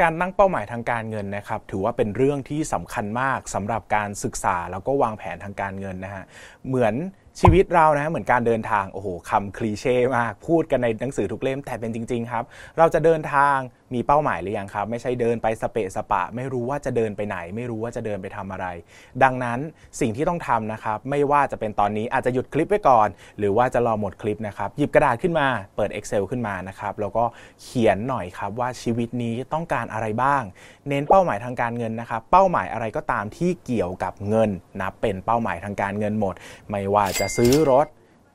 การตั้งเป้าหมายทางการเงินนะครับถือว่าเป็นเรื่องที่สำคัญมากสำหรับการศึกษาแล้วก็วางแผนทางการเงินนะฮะเหมือนชีวิตเรานะเหมือนการเดินทางโอ้โหคำคลีเช่มาก พูดกันในหนังสือทุกเล่มแต่เป็นจริง ๆ ครับ เราจะเดินทางมีเป้าหมายหรือยังครับ ไม่ใช่เดินไปสเปะสปะ ไม่รู้ว่าจะเดินไปไหน ไม่รู้ว่าจะเดินไปทำอะไร ดังนั้นสิ่งที่ต้องทำนะครับ ไม่ว่าจะเป็นตอนนี้อาจจะหยุดคลิปไว้ก่อน หรือว่าจะรอหมดคลิปนะครับหยิบกระดาษขึ้นมาเปิด Excel ขึ้นมานะครับแล้วก็เขียนหน่อยครับว่าชีวิตนี้ต้องการอะไรบ้าง เน้นเป้าหมายทางการเงินนะครับ เป้าหมายอะไรก็ตามที่เกี่ยวกับเงินนับเป็นเป้าหมายทางการเงินหมด ไม่ว่าจะซื้อรถ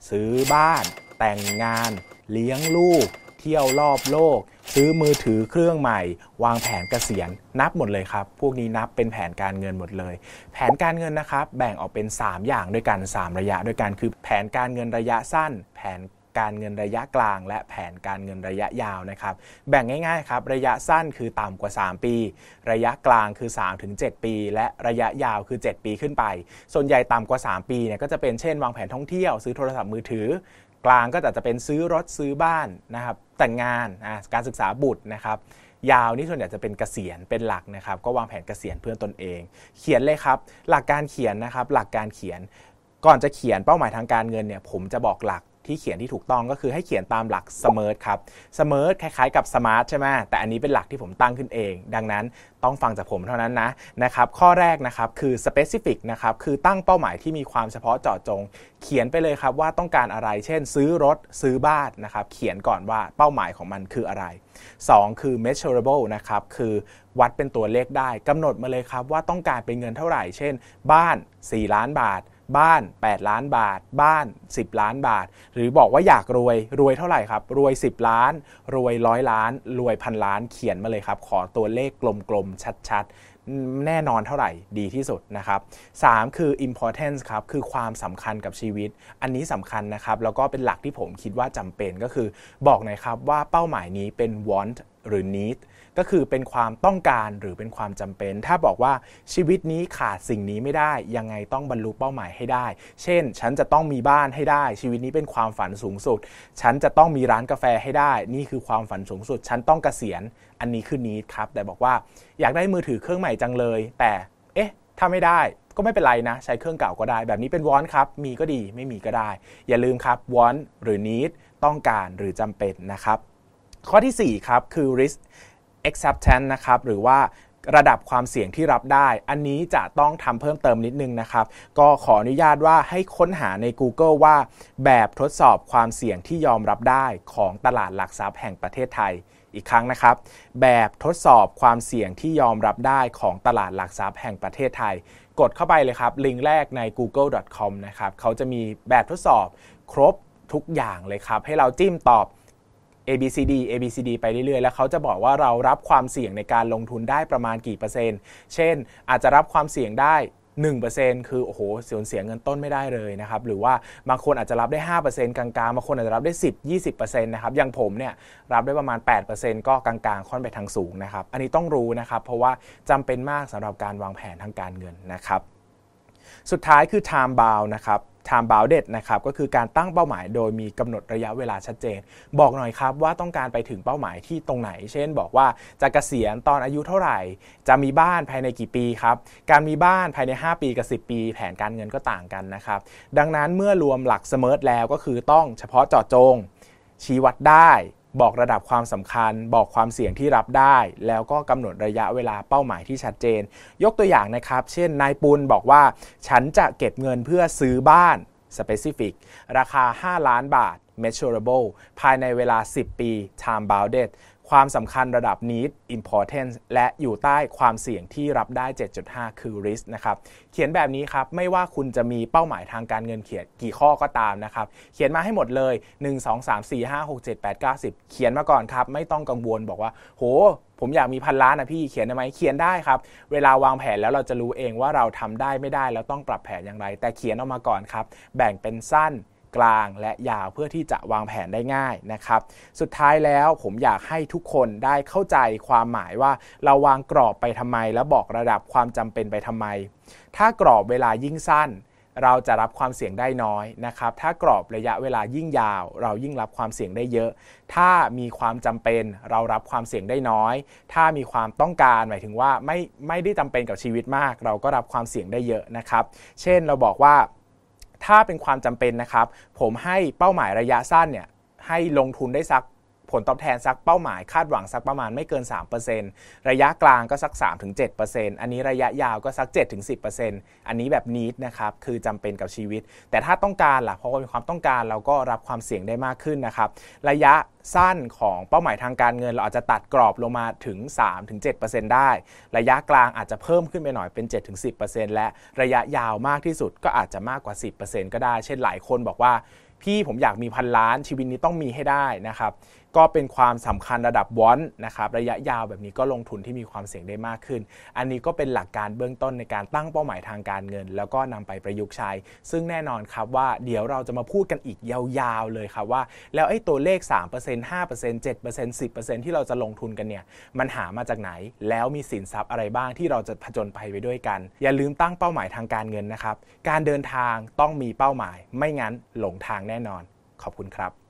ซื้อบ้าน แต่งงาน เลี้ยงลูก เที่ยวรอบโลก ซื้อมือถือเครื่องใหม่ วางแผนเกษียณนับหมดเลยครับ พวกนี้นับเป็นแผนการเงินหมดเลย แผนการเงินนะครับแบ่งออกเป็น 3 อย่างด้วยกัน 3 ระยะด้วยกันคือแผนการเงินระยะสั้น แผนการเงินระยะกลาง และแผนการเงินระยะยาวนะครับ แบ่งง่ายๆครับ ระยะสั้นคือต่ำกว่า 3 ปี ระยะกลางคือ 3-7 ปี และระยะยาวคือ 7 ปีขึ้นไป ส่วนใหญ่ต่ำกว่า 3 ปีเนี่ยก็จะเป็นเช่น วางแผนท่องเที่ยว ซื้อโทรศัพท์มือถือ กลางก็อาจจะเป็นซื้อรถซื้อบ้านนะครับแต่งงานการศึกษาบุตรนะครับยาวนี่ส่วนใหญ่จะเป็นเกษียณเป็นหลักนะครับ ก็วางแผนเกษียณเพื่อตนเอง เขียนเลยครับ หลักการเขียนนะครับ หลักการเขียนก่อนจะเขียนเป้าหมายทางการเงินเนี่ยผมจะบอกหลัก ที่เขียนที่ถูกต้องก็คือให้เขียนตามหลัก SMART ครับ SMART คล้ายๆกับ SMART ใช่ไหมแต่อันนี้เป็นหลักที่ผมตั้งขึ้นเอง ดังนั้นต้องฟังจากผมเท่านั้นนะนะครับข้อแรกนะครับคือ specific นะครับคือตั้งเป้าหมายที่มีความเฉพาะเจาะจง เขียนไปเลยครับว่าต้องการอะไร เช่น ซื้อรถซื้อบ้านนะครับเขียนก่อนว่าเป้าหมายของมันคืออะไร 2 คือ measurable นะครับคือวัดเป็นตัวเลขได้กำหนดมาเลยครับว่าต้องการเป็นเงินเท่าไหร่ เช่น บ้าน 4 ล้านบาท บ้าน 8 ล้านบาท บ้าน 10 ล้านบาท หรือบอกว่าอยากรวยรวยเท่าไหร่ครับ รวย 10 ล้าน รวยร้อยล้าน รวยพันล้านเขียนมาเลยครับ ขอตัวเลขกลมๆ ชัดๆแน่นอนเท่าไหร่ดีที่สุดนะครับ 3 คือ importance ครับ คือความสำคัญกับชีวิต อันนี้สำคัญนะครับ แล้วก็เป็นหลักที่ผมคิดว่าจำเป็นก็คือ บอกหน่อยครับว่าเป้าหมายนี้เป็น want หรือ need ก็คือเป็นความต้องการหรือเป็นความจำเป็น ถ้าบอกว่าชีวิตนี้ขาดสิ่งนี้ไม่ได้ ยังไงต้องบรรลุเป้าหมายให้ได้ เช่น ฉันจะต้องมีบ้านให้ได้ ชีวิตนี้เป็นความฝันสูงสุด ฉันจะต้องมีร้านกาแฟให้ได้ นี่คือความฝันสูงสุด ฉันต้องเกษียณ อันนี้คือนี้ครับ แต่บอกว่าอยากได้มือถือเครื่องใหม่จังเลย แต่เอ๊ะ ถ้าไม่ได้ก็ไม่เป็นไรนะ ใช้เครื่องเก่าก็ได้ แบบนี้เป็นวอนครับ มีก็ดีไม่มีก็ได้ อย่าลืมครับวอนหรือ need ต้องการหรือจำเป็นนะครับ ข้อที่ 4 ครับ คือ risk acceptance นะครับ หรือว่าระดับความเสี่ยงที่รับได้ อันนี้จะต้องทำเพิ่มเติมนิดนึงนะครับ ก็ขออนุญาตว่าให้ค้นหาใน Google ว่า แบบทดสอบความเสี่ยงที่ยอมรับได้ของตลาดหลักทรัพย์แห่งประเทศไทยอีกครั้งนะครับ แบบทดสอบความเสี่ยงที่ยอมรับได้ของตลาดหลักทรัพย์แห่งประเทศไทย กดเข้าไปเลยครับ ลิงก์แรกใน google.com นะครับเขาจะมีแบบทดสอบครบทุกอย่างเลยครับ ให้เราจิ้มตอบ A B C D A B C D ไปเรื่อยๆ แล้วเขาจะบอกว่าเรารับความเสี่ยงในการลงทุนได้ประมาณกี่เปอร์เซ็นต์ เช่น อาจจะรับความเสี่ยงได้ 1%คือ โอ้โหสูญเสียเงินต้นไม่ได้เลยนะครับ หรือว่าบางคนอาจจะรับได้ 5%กลางๆ บางคนอาจจะรับได้ 10 20%นะครับ อย่างผมเนี่ยรับได้ประมาณ 8%ก็กลางๆ ค่อนไปทางสูงนะครับ อันนี้ต้องรู้นะครับ เพราะว่าจำเป็นมากสำหรับการวางแผนทางการเงินนะครับ สุดท้ายคือ time bound นะครับ time bounded นะครับก็คือการตั้งเป้าหมายโดยมีกำหนดระยะเวลาชัดเจน บอกหน่อยครับว่าต้องการไปถึงเป้าหมายที่ตรงไหน เช่น บอกว่าจะเกษียณตอนอายุเท่าไหร่ จะมีบ้านภายในกี่ปีครับ การมีบ้านภายใน 5 ปีกับ 10 ปี แผนการเงินก็ต่างกันนะครับ ดังนั้นเมื่อรวมหลักเสมอแล้วก็คือต้องเฉพาะเจาะจงชี้วัดได้ บอกระดับความสำคัญ บอกความเสี่ยงที่รับได้ แล้วก็กำหนดระยะเวลาเป้าหมายที่ชัดเจน ยกตัวอย่างนะครับ เช่นนายปุณบอกว่า ฉันจะเก็บเงินเพื่อซื้อบ้าน specific ราคา 5 ล้านบาท measurable ภายในเวลา 10 ปี time bounded ความสำคัญระดับ need importance และอยู่ใต้ความเสี่ยงที่รับได้ 7.5 คือ risk นะครับ เขียนแบบนี้ครับ ไม่ว่าคุณจะมีเป้าหมายทางการเงินเขียนกี่ข้อก็ตามนะครับ เขียนมาให้หมดเลย 1 2 3 4 5 6 7 8 9 10 เขียนมาก่อนครับ ไม่ต้องกังวลบอกว่า โห ผมอยากมีพันล้านนะพี่ เขียนได้ไหมเขียนได้ครับ เวลาวางแผนแล้วเราจะรู้เองว่าเราทำได้ไม่ได้แล้วต้องปรับแผนอย่างไร แต่เขียนออกมาก่อนครับ แบ่งเป็นสั้น กลางและยาวเพื่อที่จะวางแผนได้ง่ายนะครับ สุดท้ายแล้วผมอยากให้ทุกคนได้เข้าใจความหมายว่าเราวางกรอบไปทำไม แล้วบอกระดับความจำเป็นไปทำไม ถ้ากรอบเวลายิ่งสั้น เราจะรับความเสี่ยงได้น้อยนะครับ ถ้ากรอบระยะเวลายิ่งยาว เรายิ่งรับความเสี่ยงได้เยอะ ถ้ามีความจำเป็นเรารับความเสี่ยงได้น้อย ถ้ามีความต้องการหมายถึงว่าไม่ไม่ได้จำเป็นกับชีวิตมาก เราก็รับความเสี่ยงได้เยอะนะครับ เช่นเราบอกว่า ถ้าเป็นความจำเป็นนะครับ ผมให้เป้าหมายระยะสั้นเนี่ยให้ลงทุนได้สัก ผลตอบแทนสักเป้าหมายคาดหวังสักประมาณไม่เกิน 3%ระยะกลางก็สัก 3-7%อันนี้ระยะยาวก็สัก 7-10%อันนี้แบบนิดนะครับคือจำเป็นกับชีวิต แต่ถ้าต้องการล่ะเพราะว่ามีความต้องการเราก็รับความเสี่ยงได้มากขึ้นนะครับระยะสั้นของเป้าหมายทางการเงิน เราอาจจะตัดกรอบลงมาถึง 3-7%ได้ ระยะกลางอาจจะเพิ่มขึ้นไปหน่อยเป็น 7-10%และระยะยาวมากที่สุดก็อาจจะมากกว่า 10%ก็ได้ เช่นหลายคนบอกว่า พี่ผมอยากมีพันล้านชีวิตนี้ต้องมีให้ได้นะครับ ก็เป็นความสำคัญระดับวอนนะครับระยะยาวแบบนี้ก็ลงทุนที่มีความเสี่ยงได้มากขึ้น อันนี้ก็เป็นหลักการเบื้องต้นในการตั้งเป้าหมายทางการเงิน แล้วก็นำไปประยุกต์ใช้ ซึ่งแน่นอนครับว่าเดี๋ยวเราจะมาพูดกันอีกยาวๆเลยครับว่า แล้วไอ้ตัวเลข 3% 5% 7% 10%ที่เราจะลงทุนกันเนี่ยมันหามาจากไหน แล้วมีสินทรัพย์อะไรบ้างที่เราจะผจญภัยไปด้วยกัน อย่าลืมตั้งเป้าหมายทางการเงินนะครับการเดินทางต้องมีเป้าหมาย ไม่งั้นหลงทางแน่นอน ขอบคุณครับ